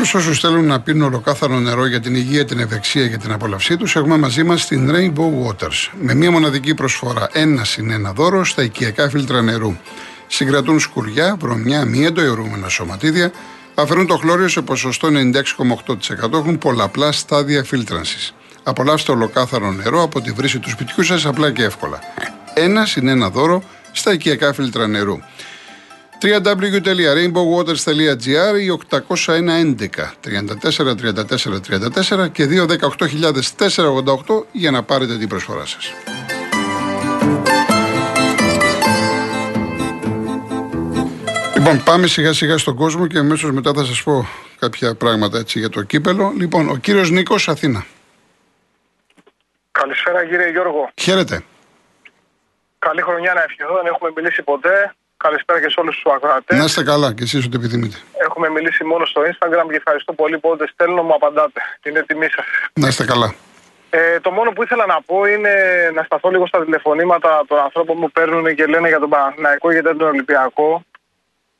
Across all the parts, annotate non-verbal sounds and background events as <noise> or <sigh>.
Για όλους όσους θέλουν να πίνουν ολοκάθαρο νερό για την υγεία, την ευεξία και την απολαυσή τους, έχουμε μαζί μας την Rainbow Waters. Με μία μοναδική προσφορά, ένα συν ένα δώρο στα οικιακά φίλτρα νερού. Συγκρατούν σκουριά, βρωμιά, μη εντοαιρούμενα σωματίδια, αφαιρούν το χλώριο σε ποσοστό 96,8%, έχουν πολλαπλά στάδια φίλτρανσης. Απολαύστε ολοκάθαρο νερό από τη βρύση του σπιτιού σας απλά και εύκολα. Ένα συν ένα δώρο στα οικιακά φίλτρα νερού www.rainbowwaters.gr ή 801 11 34 34 34 και 218.488 για να πάρετε την προσφορά σας. Λοιπόν, πάμε σιγά σιγά στον κόσμο και αμέσως μετά θα σας πω κάποια πράγματα έτσι για το κύπελο. Λοιπόν, ο κύριος Νίκος Αθήνα. Καλησπέρα κύριε Γιώργο. Χαίρετε. Καλή χρονιά να ευχηθώ, δεν έχουμε μιλήσει ποτέ. Καλησπέρα και σε όλους τους ακροατές. Να είστε καλά και εσείς ό,τι επιθυμείτε. Έχουμε μιλήσει μόνο στο Instagram και ευχαριστώ πολύ που όντως στέλνω μου απαντάτε. Είναι τιμή σας. Να είστε καλά. Ε, το μόνο που ήθελα να πω είναι να σταθώ λίγο στα τηλεφωνήματα των ανθρώπων που παίρνουν και λένε για τον Παναθηναϊκό και τον Ολυμπιακό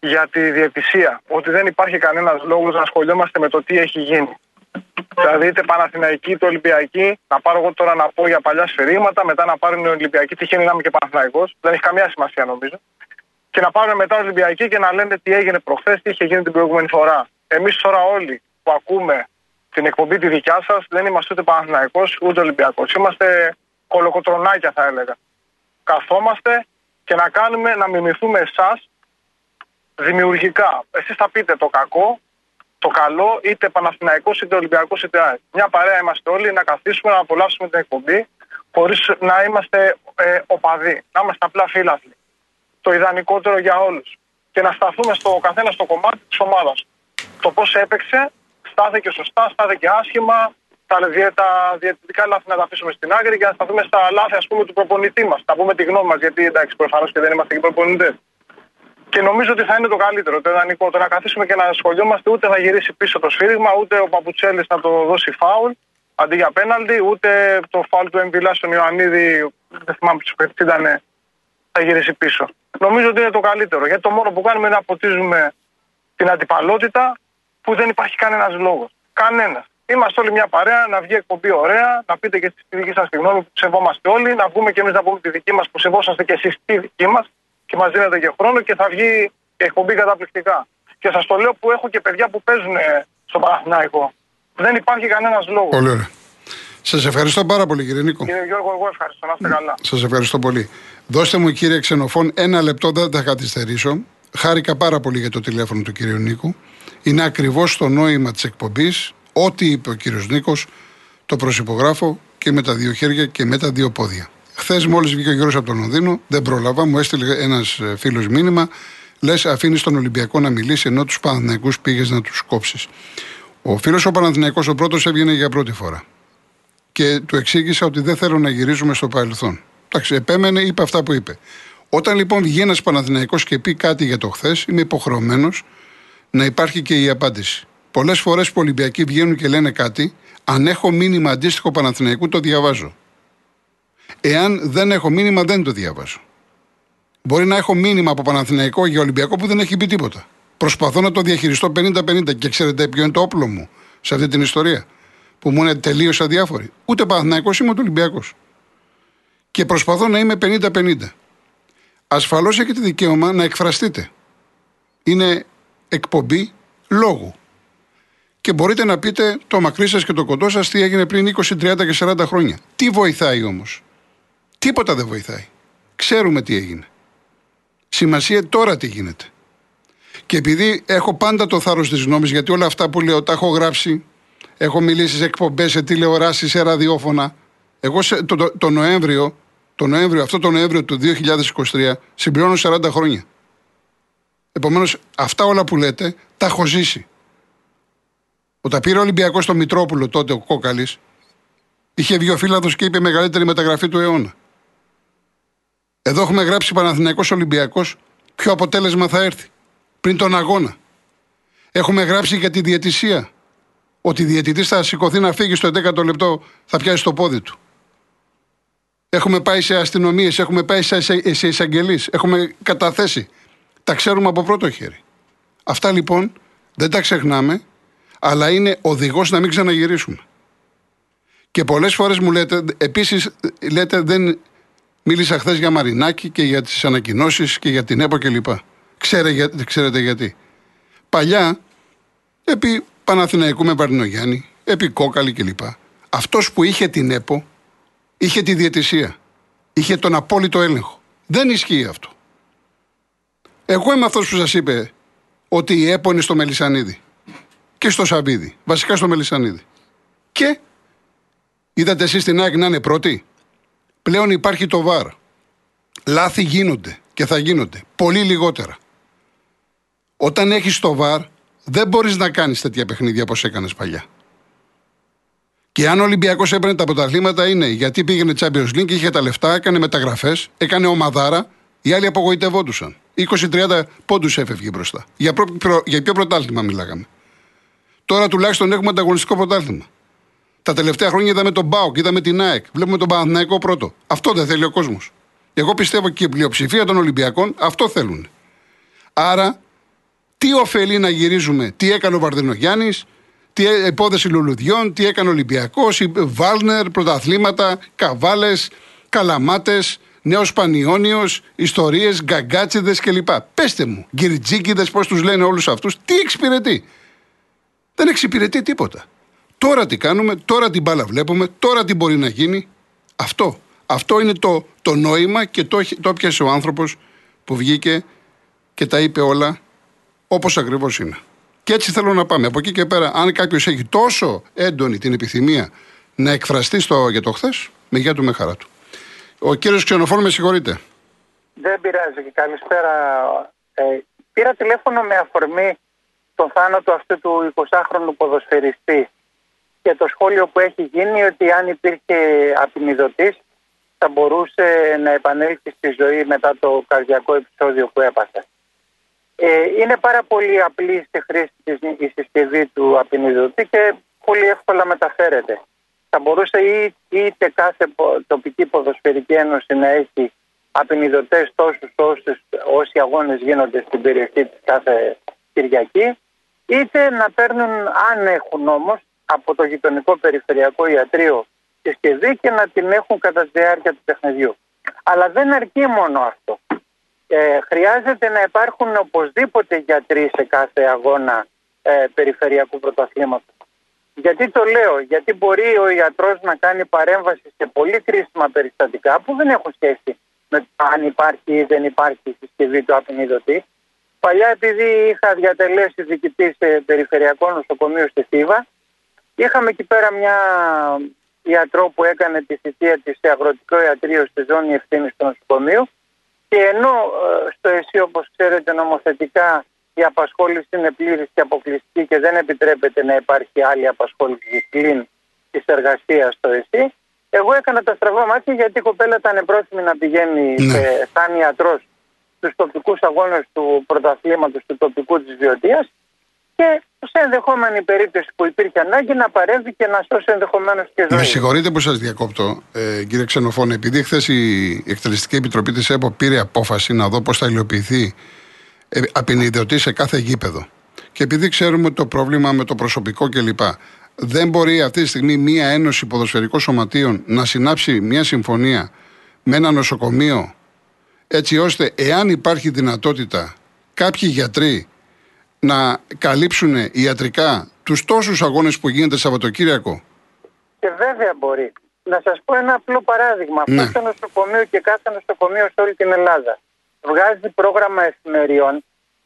για τη διαιτησία. Ότι δεν υπάρχει κανένας λόγος να ασχολιόμαστε με το τι έχει γίνει. Δηλαδή είτε Παναθηναϊκή είτε Ολυμπιακή, να πάρω εγώ τώρα να πω για παλιά σφυρίγματα, μετά να πάρουν οι Ολυμπιακοί, τυχαίνει να είμαι και Παναθηναϊκός, δεν έχει καμία σημασία νομίζω και να πάρουν μετά Ολυμπιακή και να λένε τι έγινε προχθές, τι είχε γίνει την προηγούμενη φορά. Εμείς τώρα όλοι που ακούμε την εκπομπή τη δικιά σας δεν είμαστε ούτε Παναθυναϊκό ούτε Ολυμπιακός. Είμαστε κολοκοτρονάκια θα έλεγα. Καθόμαστε και να κάνουμε να μιμηθούμε εσάς δημιουργικά. Εσείς θα πείτε το κακό, το καλό, είτε Παναθηναϊκός είτε Ολυμπιακός είτε ΑΕΚ. Μια παρέα είμαστε όλοι να καθίσουμε να απολαύσουμε την εκπομπή χωρίς να είμαστε ε, οπαδοί, να είμαστε απλά φίλαθλοι το ιδανικότερο για όλους. Και να σταθούμε στο καθένα στο κομμάτι της ομάδας. Το πώς έπαιξε, στάθηκε σωστά, στάθηκε άσχημα, τα, τα διαιτητικά λάθη να τα αφήσουμε στην άκρη και να σταθούμε στα λάθη ας πούμε, του προπονητή μας. Να πούμε τη γνώμη μας, γιατί εντάξει, προφανώς και δεν είμαστε και προπονητές. Και νομίζω ότι θα είναι το καλύτερο, το ιδανικό. Το να καθίσουμε και να ασχολιόμαστε ούτε θα γυρίσει πίσω το σφύριγμα, ούτε ο Παπουτσέλης να το δώσει φάουλ αντί για πέναλτι, ούτε το φάουλ του Εμβιλά στον Ιωαννίδη, δεν θυμάμαι ποιος ήταν, θα γυρίσει πίσω. Νομίζω ότι είναι το καλύτερο. Γιατί το μόνο που κάνουμε είναι να αποτίζουμε την αντιπαλότητα που δεν υπάρχει κανένας λόγος. Κανένας. Είμαστε όλοι μια παρέα, να βγει εκπομπή ωραία, να πείτε και στη δική σας τη γνώμη που σεβόμαστε όλοι, να βγούμε και εμείς να πούμε τη δική μας που σεβόσαστε και εσείς τη δική μας και μας δίνετε και χρόνο και θα βγει η εκπομπή καταπληκτικά. Και σας το λέω που έχω και παιδιά που παίζουν στο Παναθηναϊκό. Δεν υπάρχει κανένας λόγος. Πολύ ωραία. Σας ευχαριστώ πάρα πολύ, κύριε Νίκο. Κύριε Γιώργο, εγώ ευχαριστώ. Να είστε καλά. Σας ευχαριστώ πολύ. Δώστε μου, κύριε Ξενοφών, ένα λεπτό, δεν θα καθυστερήσω. Χάρηκα πάρα πολύ για το τηλέφωνο του κύριου Νίκου. Είναι ακριβώς το νόημα της εκπομπής. Ό,τι είπε ο κύριος Νίκος, το προσυπογράφω και με τα δύο χέρια και με τα δύο πόδια. Χθες, μόλις βγήκε ο Γιώργος από τον Λονδίνο, δεν πρόλαβα, μου έστειλε ένας ε, φίλος μήνυμα. Λες, αφήνει τον Ολυμπιακό να μιλήσει ενώ τους Παναθηναϊκούς πήγες να τους κόψεις. Ο φίλος ο Παναθηναϊκός ο πρώτος έβγαινε για πρώτη φορά και του εξήγησα ότι δεν θέλω να γυρίζουμε στο παρελθόν. Εντάξει, επέμενε, είπε αυτά που είπε. Όταν λοιπόν βγει ένας Παναθηναϊκός και πει κάτι για το χθες, είμαι υποχρεωμένος να υπάρχει και η απάντηση. Πολλές φορές που Ολυμπιακοί βγαίνουν και λένε κάτι, αν έχω μήνυμα αντίστοιχο Παναθηναϊκού, το διαβάζω. Εάν δεν έχω μήνυμα, δεν το διαβάζω. Μπορεί να έχω μήνυμα από Παναθηναϊκό για Ολυμπιακό που δεν έχει πει τίποτα. Προσπαθώ να το διαχειριστώ 50-50 και ξέρετε ποιο είναι το όπλο μου σε αυτή την ιστορία που μου είναι τελείως αδιάφοροι. Ούτε Παναθυναϊκό είμαι ούτε Ολυμπιακός. Και προσπαθώ να είμαι 50-50. Ασφαλώς έχετε δικαίωμα να εκφραστείτε. Είναι εκπομπή λόγου. Και μπορείτε να πείτε το μακρύ σας και το κοντό σας τι έγινε πριν 20, 30 και 40 χρόνια. Τι βοηθάει όμως; Τίποτα δεν βοηθάει. Ξέρουμε τι έγινε. Σημασία τώρα τι γίνεται. Και επειδή έχω πάντα το θάρρος της γνώμης, γιατί όλα αυτά που λέω τα έχω γράψει, Έχω μιλήσει σε εκπομπές, σε τηλεοράσεις, σε ραδιόφωνα. Εγώ σε, το, το, το, Νοέμβριο, το Νοέμβριο, αυτό το Νοέμβριο του 2023 συμπληρώνω 40 χρόνια. Επομένως, αυτά όλα που λέτε τα έχω ζήσει. Όταν πήρε ο Ολυμπιακός στο Μητρόπουλο τότε ο Κόκαλης, είχε βγει ο Φύλαδο και είπε μεγαλύτερη μεταγραφή του αιώνα. Εδώ έχουμε γράψει Παναθηναϊκός Ολυμπιακός ποιο αποτέλεσμα θα έρθει πριν τον αγώνα. Έχουμε γράψει για τη διαιτησία ότι διαιτητής θα σηκωθεί να φύγει στο 11ο λεπτό, θα πιάσει το πόδι του. Έχουμε πάει σε αστυνομίες, έχουμε πάει σε εισαγγελείς, έχουμε καταθέσει. Τα ξέρουμε από πρώτο χέρι. Αυτά λοιπόν δεν τα ξεχνάμε. Αλλά είναι οδηγός να μην ξαναγυρίσουμε. Και πολλές φορές μου λέτε, επίσης λέτε, δεν μίλησα χθες για Μαρινάκη και για τις ανακοινώσεις και για την ΕΠΟ κλπ. Ξέρετε, ξέρετε γιατί. Παλιά, επί Παναθηναϊκού με Βαρινογιάννη, επί Κόκαλη κλπ. Αυτός που είχε την ΕΠΟ είχε τη διαιτησία. Είχε τον απόλυτο έλεγχο. Δεν ισχύει αυτό. Εγώ είμαι αυτός που σας είπε ότι η ΕΠΟ είναι στο Μελισανίδη και στο Σαββίδι. Βασικά στο Μελισανίδη. Και είδατε εσείς την ΑΕΚ να είναι πρώτη; Πλέον υπάρχει το ΒΑΡ. Λάθη γίνονται και θα γίνονται. Πολύ λιγότερα. Όταν έχεις το ΒΑΡ, δεν μπορείς να κάνεις τέτοια παιχνίδια όπως έκανες παλιά. Και αν ο Ολυμπιακός έπαιρνε τα αποτελέσματα είναι γιατί πήγαινε Champions League και είχε τα λεφτά, έκανε μεταγραφές, έκανε ομαδάρα, οι άλλοι απογοητευόντουσαν. 20-30 πόντους έφευγε μπροστά. Για, προ, προ, για ποιο πρωτάθλημα μιλάγαμε; Τώρα τουλάχιστον έχουμε ανταγωνιστικό πρωτάθλημα. Τα τελευταία χρόνια είδαμε τον Μπάουκ, είδαμε την ΑΕΚ. Βλέπουμε τον Παναθηναϊκό πρώτο. Αυτό δεν θέλει ο κόσμος. Εγώ πιστεύω και η πλειοψηφία των Ολυμπιακών αυτό θέλουν. Άρα, τι ωφελεί να γυρίζουμε, τι έκανε ο Βαρδινογιάννης, τι υπόθεση λουλουδιών, τι έκανε ο Ολυμπιακός, Βάλνερ, πρωταθλήματα, καβάλες, καλαμάτες, νέος Πανιόνιος, ιστορίες, γκαγκάτσιδες κλπ. Πεστε μου, γκυριτζίκιδε, πώς τους λένε όλους αυτούς, τι εξυπηρετεί; Δεν εξυπηρετεί τίποτα. Τώρα τι κάνουμε, τώρα την μπάλα βλέπουμε, τώρα τι μπορεί να γίνει. Αυτό. Αυτό είναι το, το νόημα και το, το πιάσε ο άνθρωπος που βγήκε και τα είπε όλα όπως ακριβώς είναι. Και έτσι θέλω να πάμε. Από εκεί και πέρα, αν κάποιος έχει τόσο έντονη την επιθυμία να εκφραστεί στο, για το χθες, με γεια του με χαρά του. Ο κύριος Ξενοφόρ, με συγχωρείτε. Δεν πειράζει και καλησπέρα. Ε, πήρα τηλέφωνο με αφορμή το θάνατο αυτού του 20χρονου ποδοσφαιριστή και το σχόλιο που έχει γίνει ότι αν υπήρχε απεινιδωτής θα μπορούσε να επανέλθει στη ζωή μετά το καρδιακό επεισόδιο που έπαθε. Ε, είναι πάρα πολύ απλή στη χρήση της η συσκευή του απεινιδωτή και πολύ εύκολα μεταφέρεται. Θα μπορούσε είτε κάθε τοπική ποδοσφαιρική ένωση να έχει απεινιδωτές τόσους όσους όσοι αγώνες γίνονται στην περιοχή της κάθε Κυριακή είτε να παίρνουν αν έχουν όμως από το γειτονικό περιφερειακό ιατρείο συσκευή και να την έχουν κατά τη διάρκεια του παιχνιδιού. Αλλά δεν αρκεί μόνο αυτό. Ε, χρειάζεται να υπάρχουν οπωσδήποτε γιατροί σε κάθε αγώνα ε, περιφερειακού πρωταθλήματος. Γιατί το λέω, γιατί μπορεί ο ιατρός να κάνει παρέμβαση σε πολύ κρίσιμα περιστατικά που δεν έχουν σχέση με το αν υπάρχει ή δεν υπάρχει η συσκευή του απεινίδωτη. Παλιά επειδή είχα διατελέσει διοικητής σε περιφερειακό νοσοκομείο στη Θήβα, είχαμε εκεί πέρα μια ιατρό που έκανε τη θητεία της σε αγροτικό ιατρείο στη ζώνη ευθύνης του νοσοκομείου και ενώ ε, στο ΕΣΥ όπως ξέρετε νομοθετικά η απασχόληση είναι πλήρης και αποκλειστική και δεν επιτρέπεται να υπάρχει άλλη απασχόληση πλην της εργασίας στο ΕΣΥ. Εγώ έκανα τα στραβά μάτια γιατί η κοπέλα ήταν πρόθυμη να πηγαίνει ναι. σαν ιατρός στους τοπικούς αγώνες του πρωταθλήματος του τοπικού της βιωτεία και σε ενδεχόμενη περίπτωση που υπήρχε ανάγκη να παρέμβει και να σώσει ενδεχομένως και ζωή. Με συγχωρείτε που σας διακόπτω, ε, κύριε Ξενοφώνη, επειδή χθες η Εκτελεστική Επιτροπή της ΕΠΟ πήρε απόφαση να δω πώς θα υλοποιηθεί ε, απεινιδωτή σε κάθε γήπεδο. Και επειδή ξέρουμε το πρόβλημα με το προσωπικό κλπ. Δεν μπορεί αυτή τη στιγμή μία ένωση ποδοσφαιρικών σωματείων να συνάψει μία συμφωνία με ένα νοσοκομείο έτσι ώστε εάν υπάρχει δυνατότητα κάποιοι γιατροί να καλύψουν ιατρικά τους τόσους αγώνες που γίνεται Σαββατοκύριακο; Και βέβαια μπορεί. Να σας πω ένα απλό παράδειγμα. Ναι. Αυτό το νοσοκομείο και κάθε νοσοκομείο σε όλη την Ελλάδα βγάζει πρόγραμμα εφημεριών.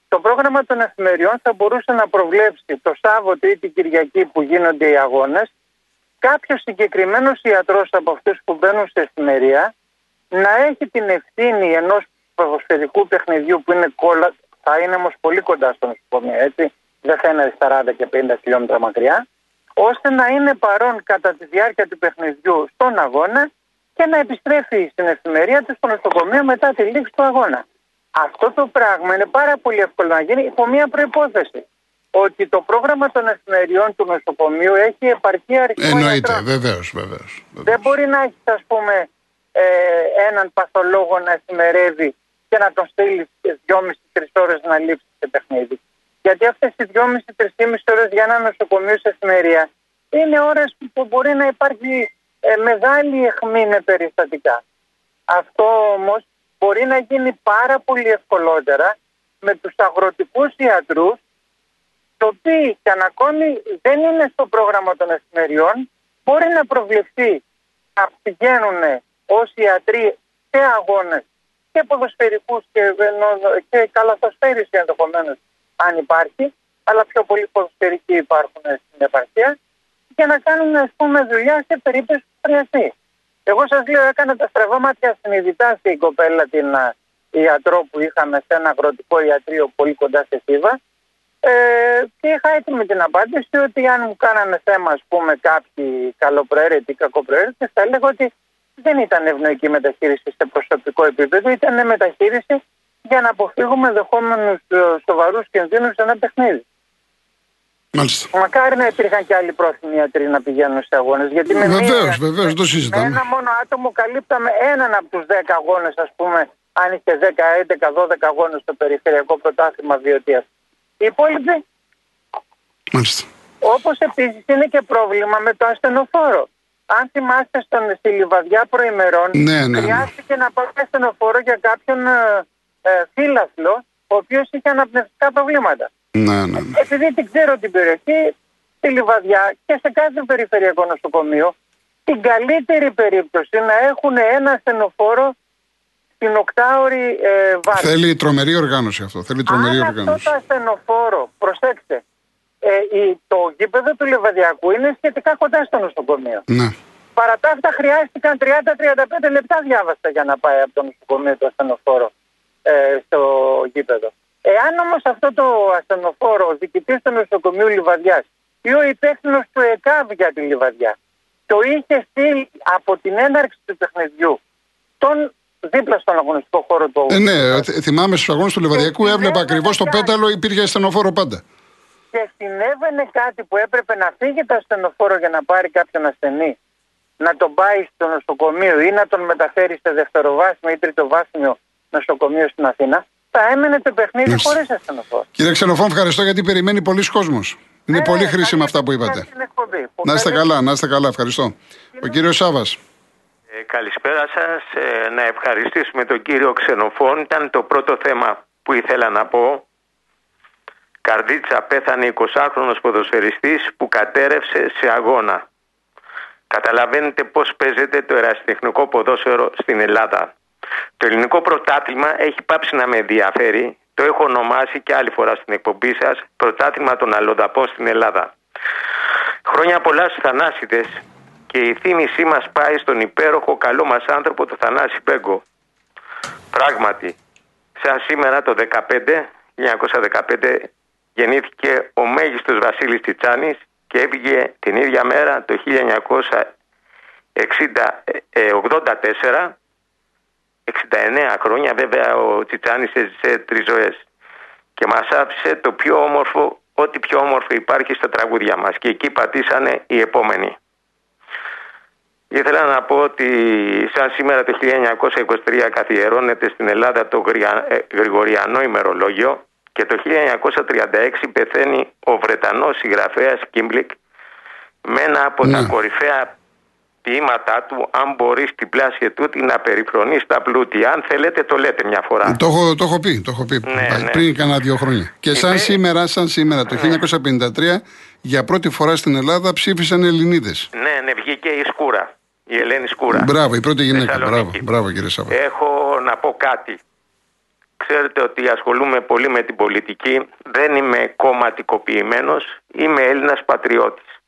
Το πρόγραμμα των εφημεριών θα μπορούσε να προβλέψει το Σάββατο ή την Κυριακή που γίνονται οι αγώνες κάποιος συγκεκριμένος ιατρός από αυτούς που μπαίνουν σε εφημερία να έχει την ευθύνη ενός ποδοσφαιρικού παιχνιδιού που είναι κόλλα, θα είναι όμως πολύ κοντά στο νοσοκομείο, έτσι. Δεν θα είναι 40 και 50 χιλιόμετρα μακριά, ώστε να είναι παρόν κατά τη διάρκεια του παιχνιδιού στον αγώνα και να επιστρέφει στην εφημερία του στο νοσοκομείο μετά τη λήξη του αγώνα. Αυτό το πράγμα είναι πάρα πολύ εύκολο να γίνει υπό μία προπόθεση. Ότι το πρόγραμμα των εφημεριών του νοσοκομείου έχει επαρκή αριθμό. Εννοείται, βεβαίως, βεβαίως. Δεν μπορεί να έχεις, ας πούμε, ε, έναν παθολόγο να εφημερεύει και να τον στείλει δυόμιση-τρει ώρες να λείψει σε παιχνίδι. Γιατί αυτές οι 2,5-3,5 ώρες για ένα νοσοκομείο σε εφημερία είναι ώρες που μπορεί να υπάρχει ε, μεγάλη αιχμή με περιστατικά. Αυτό όμως μπορεί να γίνει πάρα πολύ ευκολότερα με τους αγροτικούς ιατρούς το οποίοι και αν ακόμη δεν είναι στο πρόγραμμα των εφημεριών μπορεί να προβλεφθεί να πηγαίνουν ως ιατροί σε αγώνες και ποδοσφαιρικούς και, και καλαθοσφαίριση ενδεχομένως αν υπάρχει αλλά πιο πολλοί ποδοσφαιρικοί υπάρχουν στην επαρχία για να κάνουν ας πούμε δουλειά σε περίπτωση που χρειαστεί. Εγώ σας λέω, έκανα τα στραβά μάτια συνειδητά στην κοπέλα την ιατρό που είχαμε σε ένα αγροτικό ιατρείο πολύ κοντά σε Θήβα. Ε, και είχα έτοιμη την απάντηση ότι αν μου κάνανε θέμα, ας πούμε, κάποιοι καλοπροαίρετοι ή κακοπροαίρετοι, θα έλεγα ότι δεν ήταν ευνοϊκή μεταχείριση σε προσωπικό επίπεδο, ήταν μεταχείριση για να αποφύγουμε δεχόμενου ε, σοβαρούς κινδύνους σε ένα παιχνίδι. Μάλιστα. Μακάρι να υπήρχαν και άλλοι πρόθυμοι ιατροί να πηγαίνουν σε αγώνες. Βεβαίως, βεβαίως, το συζητάμε. Με ένα μόνο άτομο καλύπταμε έναν από τους 10 αγώνες, ας πούμε, αν είχε 10, 11, 12 αγώνες στο περιφερειακό πρωτάθλημα βιωτεία. Οι υπόλοιποι. Μάλιστα. Όπως επίσης είναι και πρόβλημα με το ασθενοφόρο. Αν θυμάστε στον, στη Λιβαδιά προημερών, ναι, ναι, ναι. χρειάστηκε να πάρει ασθενοφόρο για κάποιον ε, ε, φύλαθλο, ο οποίος είχε αναπνευστικά προβλήματα. Ναι, ναι, ναι. Επειδή την ξέρω την περιοχή, στη Λιβαδιά και σε κάθε περιφερειακό νοσοκομείο, την καλύτερη περίπτωση να έχουν ένα ασθενοφόρο στην οκτάωρη ε, βάση. Θέλει τρομερή οργάνωση αυτό. Θέλει τρομερή Αν οργάνωση. αυτό το ασθενοφόρο, προσέξτε, ε, η, το γήπεδο του Λιβαδιακού είναι σχετικά κοντά στο νοσοκομείο. Ναι. Παρά τα αυτά χρειάστηκαν 30-35 λεπτά διάβαστα για να πάει από το νοσοκομείο το ασθενοφόρο ε, στο γήπεδο. Εάν όμως αυτό το ασθενοφόρο, ο διοικητής του νοσοκομείου Λιβαδιάς ή ο υπεύθυνος του ΕΚΑΒ για τη Λιβαδιά, το είχε στείλει από την έναρξη του παιχνιδιού τον δίπλα στον αγωνιστικό χώρο του. Ε, ναι, θυμάμαι στους αγώνες του Λιβαδιακού έβλεπα ακριβώς το πέταλο, υπήρχε ασθενοφόρο πάντα. Και συνέβαινε κάτι που έπρεπε να φύγει το ασθενοφόρο για να πάρει κάποιον ασθενή, να τον πάει στο νοσοκομείο ή να τον μεταφέρει σε δευτεροβάσιμο ή τριτοβάσιμο νοσοκομείο στην Αθήνα, θα έμενε το παιχνίδι χωρίς ασθενοφόρο. Κύριε Ξενοφών, ευχαριστώ γιατί περιμένει πολλοί κόσμος. Είναι Ε, πολύ χρήσιμα καλή αυτά που είπατε. στην εκπομπή. Που Να είστε καλή- καλά, να είστε καλά, ευχαριστώ. Ο κύριος Σάβα. Ε, καλησπέρα σας. Ε, να ευχαριστήσουμε τον κύριο Ξενοφών. Ήταν το πρώτο θέμα που ήθελα να πω. Καρδίτσα πέθανε 20χρονος ποδοσφαιριστής που κατέρευσε σε αγώνα. Καταλαβαίνετε πώς παίζεται το ερασιτεχνικό ποδόσφαιρο στην Ελλάδα. Το ελληνικό πρωτάθλημα έχει πάψει να με ενδιαφέρει. Το έχω ονομάσει και άλλη φορά στην εκπομπή σας πρωτάθλημα των αλλοδαπών στην Ελλάδα. Χρόνια πολλά στους Θανάσιδες και η θύμησή μας πάει στον υπέροχο καλό μας άνθρωπο το Θανάση Μπέγκο. Πράγματι, σαν σήμερα το 15, 1915 γεννήθηκε ο μέγιστος Βασίλης Τιτσάνης και έφυγε την ίδια μέρα το 1984 69 χρόνια βέβαια ο Τσιτσάνης έζησε τρεις ζωές και μας άφησε το πιο όμορφο ό,τι πιο όμορφο υπάρχει στα τραγούδια μας και εκεί πατήσανε οι επόμενοι. Ήθελα να πω ότι σαν σήμερα το 1923 καθιερώνεται στην Ελλάδα το Γρια- ε, Γρηγοριανό ημερολόγιο και το 1936 πεθαίνει ο Βρετανός συγγραφέας Κίπλινγκ με ένα από τα Ναι. κορυφαία ποίηματά του αν μπορείς στην πλάση τούτη να περιφρονείς τα πλούτη. Αν θέλετε το λέτε μια φορά. Το έχω, το έχω πει, το έχω πει Ναι, Πάει, ναι. πριν κάνα δύο χρόνια. Και σαν Είπε- σήμερα, σαν σήμερα το 1953, για πρώτη φορά στην Ελλάδα ψήφισαν Ελληνίδες. Ναι, ναι, βγήκε η Σκούρα. Η Ελένη Σκούρα. Μπράβο, η πρώτη γυναίκα. Μπράβο, Θεσσαλονίκη. μπράβο κύριε Σάβα. Έχω να πω κάτι. Ξέρετε ότι ασχολούμαι πολύ με την πολιτική. Δεν είμαι κομματικοποιημένος. Είμαι Έλληνας πατριώτης.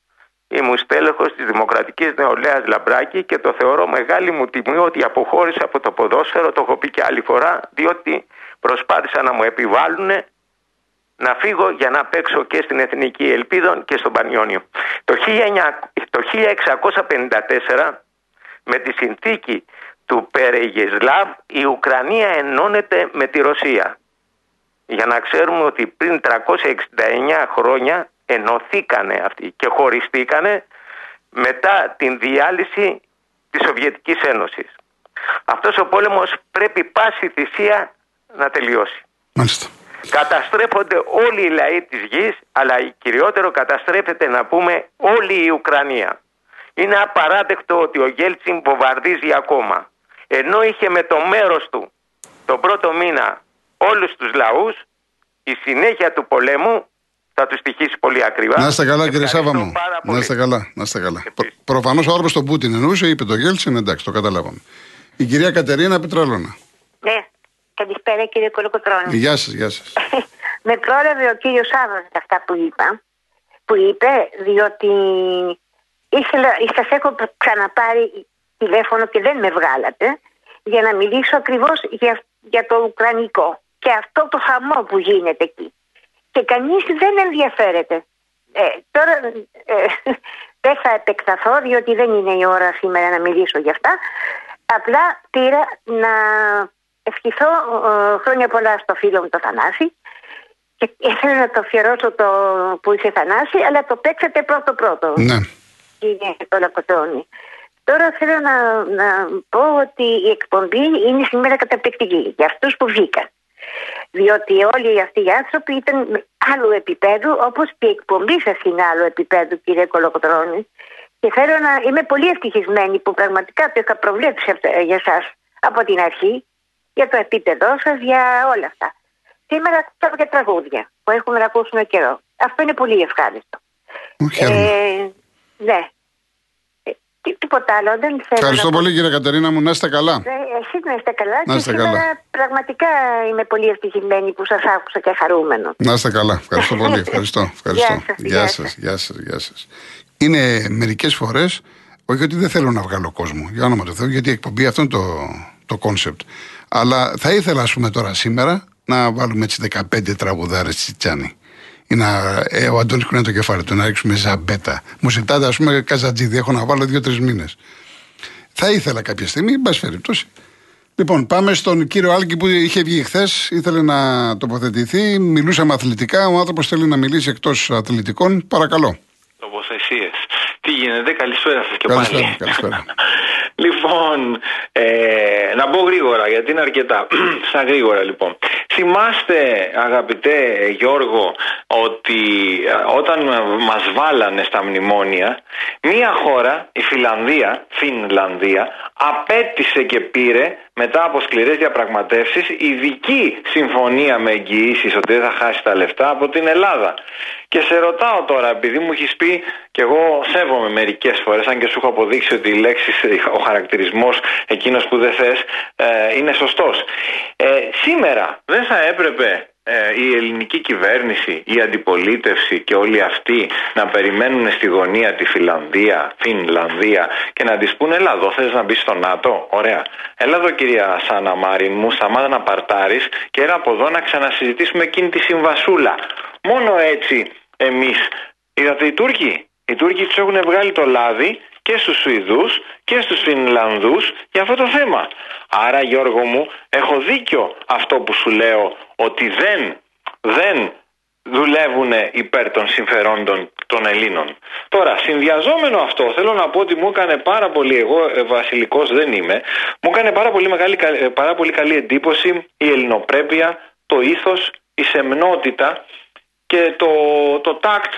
Ήμουν στέλεχος της Δημοκρατικής Νεολαίας Λαμπράκη και το θεωρώ μεγάλη μου τιμή ότι αποχώρησα από το ποδόσφαιρο, το έχω πει και άλλη φορά, διότι προσπάθησαν να μου επιβάλλουν να φύγω για να παίξω και στην Εθνική Ελπίδων και στον Πανιόνιο. Το, 1900 το 1654 με τη συνθήκη του Περεγεσλάβ η Ουκρανία ενώνεται με τη Ρωσία. Για να ξέρουμε ότι πριν 369 χρόνια ενωθήκανε αυτοί και χωριστήκανε μετά την διάλυση της Σοβιετικής Ένωσης. Αυτός ο πόλεμος πρέπει πάση θυσία να τελειώσει. Μάλιστα. Καταστρέφονται όλοι οι λαοί της γης, αλλά κυριότερο καταστρέφεται να πούμε όλη η Ουκρανία. Είναι απαράδεκτο ότι ο Γέλτσιν βομβαρδίζει ακόμα. Ενώ είχε με το μέρος του τον πρώτο μήνα όλους τους λαούς, η συνέχεια του πολέμου θα τους στοιχήσει πολύ ακριβά. Να είστε καλά, κύριε Σάβα μου. Να είστε καλά. Να είστε καλά. Προ, Προφανώς ο άνθρωπος τον Πούτιν εννοούσε, είπε το Γέλτσιν, εντάξει, το καταλάβαμε. Η κυρία Κατερίνα Πετραλώνα. Ναι, καλησπέρα κύριε Κολοκοτρώνη. Γεια σας, γεια σας. <laughs> Με πρόλαβε ο κύριος Σάβα αυτά που είπα, που είπε, διότι ήθελα, σας έχω ξαναπάρει τηλέφωνο και δεν με βγάλατε για να μιλήσω ακριβώς για, για το Ουκρανικό και αυτό το χαμό που γίνεται εκεί και κανείς δεν ενδιαφέρεται. Ε, τώρα ε, <laughs> δεν θα επεκταθώ διότι δεν είναι η ώρα σήμερα να μιλήσω γι' αυτά. Απλά πήρα να ευχηθώ ε, χρόνια πολλά στο φίλο μου το Θανάση και <laughs> ήθελα να το αφιερώσω το που είσαι Θανάση αλλά το παίξατε πρώτο πρώτο. Ναι. Είναι το λακοτόνι. Τώρα θέλω να, να πω ότι η εκπομπή είναι σήμερα καταπληκτική για αυτούς που βγήκαν. Διότι όλοι αυτοί οι άνθρωποι ήταν άλλου επίπεδου, όπως και η εκπομπή σας είναι άλλου επίπεδου, κύριε Κολοκοτρόνη. Και θέλω να είμαι πολύ ευτυχισμένη που πραγματικά το είχα προβλέψει για εσά από την αρχή, για το επίπεδό σας, για όλα αυτά. Σήμερα έχω και τραγούδια που έχουμε να ακούσουμε καιρό. Αυτό είναι πολύ ευχάριστο. Ε, ναι. Τίποτα άλλο. Δεν θέλω Ευχαριστώ πολύ κύριε Κατερίνα μου. Να είστε καλά. Ε, Εσεί να είστε καλά. Να είστε και καλά. σήμερα πραγματικά είμαι πολύ ευτυχισμένη που σας άκουσα και χαρούμενο. Να είστε καλά. Ευχαριστώ πολύ. Ευχαριστώ. Ευχαριστώ. Γεια σας, Γεια γεια σας, γεια σας, γεια σας. Είναι μερικές φορές, όχι ότι δεν θέλω να βγάλω κόσμο, για όνομα του Θεού, γιατί η εκπομπή αυτό είναι το, το concept. Αλλά θα ήθελα, ας πούμε, τώρα σήμερα να βάλουμε έτσι 15 τραγουδάρες Τσιτσάνι. Ή να, ε, ο Αντώνης κουνάει το κεφάλι του, να ρίξουμε ζαμπέτα. Μου ζητάτε, ας πούμε, καζατζίδι. Έχω να βάλω δύο-τρεις μήνες. Θα ήθελα κάποια στιγμή, εν πάση περιπτώσει. Λοιπόν, πάμε στον κύριο Άλκη που είχε βγει χθες, ήθελε να τοποθετηθεί. Μιλούσαμε αθλητικά. Ο άνθρωπος θέλει να μιλήσει εκτός αθλητικών. Παρακαλώ. Τοποθεσίες. Τι γίνεται, καλησπέρα σας και Καλησπέρα, πάλι. καλησπέρα. <laughs> λοιπόν, ε, να μπω γρήγορα γιατί είναι αρκετά. <clears throat> Στα γρήγορα λοιπόν. Θυμάστε αγαπητέ Γιώργο ότι ε, όταν μας βάλανε στα μνημόνια μία χώρα, η Φιλανδία, Φινλανδία απέτησε και πήρε μετά από σκληρές διαπραγματεύσεις ειδική συμφωνία με εγγυήσεις ότι δεν θα χάσει τα λεφτά από την Ελλάδα. Και σε ρωτάω τώρα, επειδή μου έχεις πει και εγώ σέβομαι μερικές φορές, αν και σου έχω αποδείξει ότι η λέξη, ο χαρακτηρισμός εκείνος που δεν θες ε, είναι σωστός. Ε, σήμερα δεν θα έπρεπε ε, η ελληνική κυβέρνηση, η αντιπολίτευση και όλοι αυτοί να περιμένουν στη γωνία τη Φιλανδία, Φινλανδία και να της πούνε Ελά, εδώ θες να μπεις στο ΝΑΤΟ; Ωραία. Έλα εδώ κυρία Σάνα Μάριν μου, σταμάτα να παρτάρεις και έλα από εδώ να ξανασυζητήσουμε εκείνη τη συμβασούλα. Μόνο έτσι εμείς, είδατε οι Τούρκοι, οι Τούρκοι τους έχουν βγάλει το λάδι και στους Σουηδούς και στους Φινλανδούς για αυτό το θέμα. Άρα Γιώργο μου έχω δίκιο αυτό που σου λέω ότι δεν, δεν δουλεύουν υπέρ των συμφερόντων των Ελλήνων. Τώρα, συνδυαζόμενο αυτό, θέλω να πω ότι μου έκανε πάρα πολύ, εγώ ε, βασιλικός δεν είμαι, μου έκανε πάρα πολύ, μεγάλη, ε, πάρα πολύ καλή εντύπωση η ελληνοπρέπεια, το ήθος, η σεμνότητα και το, το τάκτ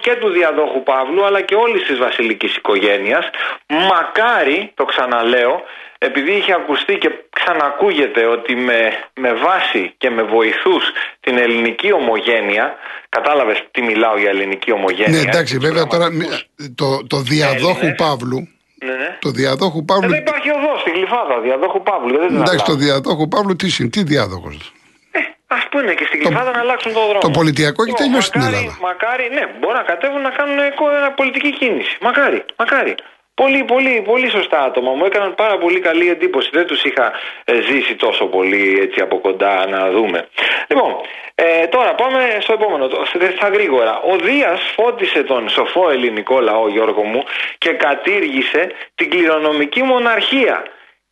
και του διαδόχου Παύλου αλλά και όλης της βασιλικής οικογένειας μακάρι, το ξαναλέω επειδή είχε ακουστεί και ξανακούγεται ότι με, με βάση και με βοηθούς την ελληνική ομογένεια κατάλαβες τι μιλάω για ελληνική ομογένεια Ναι, εντάξει, βέβαια τώρα το, το διαδόχου Έλληνες. Παύλου. ναι, ναι. Το διαδόχου Παύλου. Εδώ υπάρχει οδός στη Γλυφάδα, διαδόχου Παύλου. Δεν την Εντάξει, το αλλάζουν. διαδόχου Παύλου τι είναι, τι διάδοχο. Ε, ας πούνε και στη Γλυφάδα να αλλάξουν τον δρόμο. το πολιτιακό έχει Λοιπόν, τελειώσει στην μακάρι- Ελλάδα. Μακάρι, ναι, μπορούν να κατέβουν να κάνουν εκο- ένα πολιτική κίνηση. Μακάρι, μακάρι. Πολύ, πολύ, πολύ σωστά άτομα. Μου έκαναν πάρα πολύ καλή εντύπωση. Δεν τους είχα ε, ζήσει τόσο πολύ έτσι από κοντά να δούμε. Λοιπόν, ε, τώρα πάμε στο επόμενο. το- σε- Στα γρήγορα. Ο Δίας φώτισε τον σοφό ελληνικό λαό, Γιώργο μου, και κατήργησε την κληρονομική μοναρχία.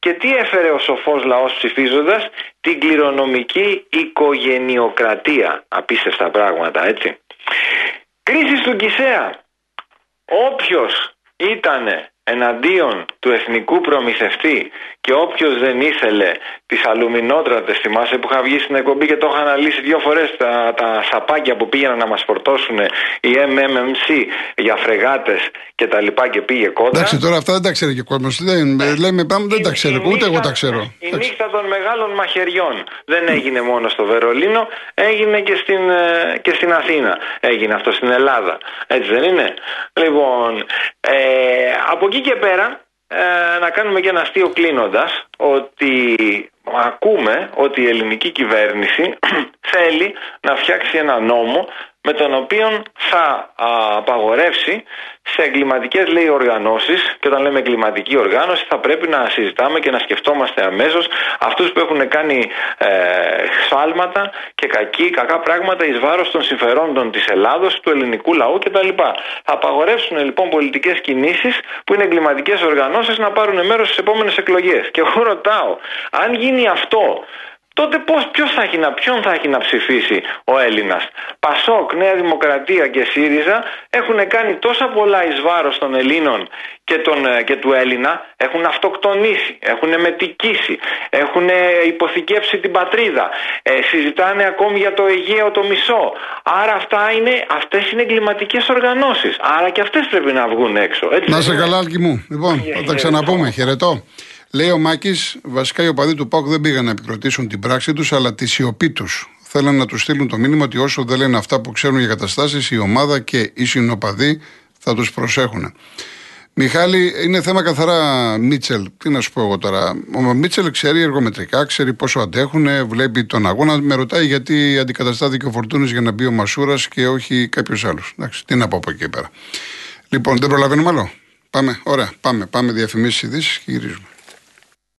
Και τι έφερε ο σοφός λαός ψηφίζοντας την κληρονομική οικογενειοκρατία. Απίστευτα πράγματα, έτσι. Κρίση του Κισέα. Όποιος ήταν εναντίον του εθνικού προμηθευτή και όποιος δεν ήθελε τις αλουμινότρατες, θυμάσαι που είχα βγει στην εκπομπή και το είχα αναλύσει δύο φορές τα, τα σαπάκια που πήγαιναν να μας φορτώσουν οι MMMC για φρεγάτες και τα λοιπά και πήγε κόντρα. Εντάξει, τώρα αυτά δεν τα ξέρει και ο κόσμος. Λέμε πάμε, δεν τα ξέρει. Ούτε εγώ τα ξέρω. Η νύχτα των μεγάλων μαχαιριών δεν έγινε μόνο στο Βερολίνο, έγινε και στην, ε, και στην Αθήνα. Έγινε αυτό στην Ελλάδα. Έτσι δεν είναι; Λοιπόν, ε, από εκεί και πέρα ε, να κάνουμε και ένα αστείο κλείνοντας ότι ακούμε ότι η ελληνική κυβέρνηση <clears throat> θέλει να φτιάξει ένα νόμο με τον οποίο θα απαγορεύσει σε εγκληματικές λέει οργανώσεις και όταν λέμε εγκληματική οργάνωση θα πρέπει να συζητάμε και να σκεφτόμαστε αμέσως αυτούς που έχουν κάνει ε, σφάλματα και κακή, κακά πράγματα εις βάρος των συμφερόντων της Ελλάδος, του ελληνικού λαού κτλ. Θα απαγορεύσουν λοιπόν πολιτικές κινήσεις που είναι εγκληματικές οργανώσεις να πάρουν μέρος στις επόμενες εκλογές. Και εγώ ρωτάω, αν γίνει αυτό τότε πώς, ποιος θα έχει να, ποιον θα έχει να ψηφίσει ο Έλληνας; Πασόκ, Νέα Δημοκρατία και ΣΥΡΙΖΑ έχουν κάνει τόσα πολλά εις βάρος των Ελλήνων και, τον, ε, και του Έλληνα, έχουν αυτοκτονήσει, έχουν μετικήσει, έχουν υποθηκεύσει την πατρίδα, ε, συζητάνε ακόμη για το Αιγαίο το μισό. Άρα αυτά είναι, αυτές είναι εγκληματικές οργανώσεις. Άρα και αυτές πρέπει να βγουν έξω. Έτσι, να σε καλά, Άλκη μου. Λοιπόν, θα τα ξαναπούμε. Χαιρετώ. Λέει ο Μάκης, βασικά οι οπαδοί του ΠΑΟΚ δεν πήγαν να επικροτήσουν την πράξη τους, αλλά τη σιωπή τους. Θέλουν να τους στείλουν το μήνυμα ότι όσο δεν λένε αυτά που ξέρουν για καταστάσεις, η ομάδα και οι συνοπαδοί θα τους προσέχουν. Μιχάλη, είναι θέμα καθαρά Μίτσελ. Τι να σου πω εγώ τώρα. Ο Μίτσελ ξέρει εργομετρικά, ξέρει πόσο αντέχουν, βλέπει τον αγώνα. Με ρωτάει γιατί αντικαταστάθηκε ο Φορτούνης για να μπει ο Μασούρας και όχι κάποιος άλλος. Τι να πω από εκεί πέρα. Λοιπόν, δεν προλαβαίνουμε άλλο. Πάμε, ωραία, πάμε. Πάμε διαφημίσεις ειδήσεις και γυρίζουμε.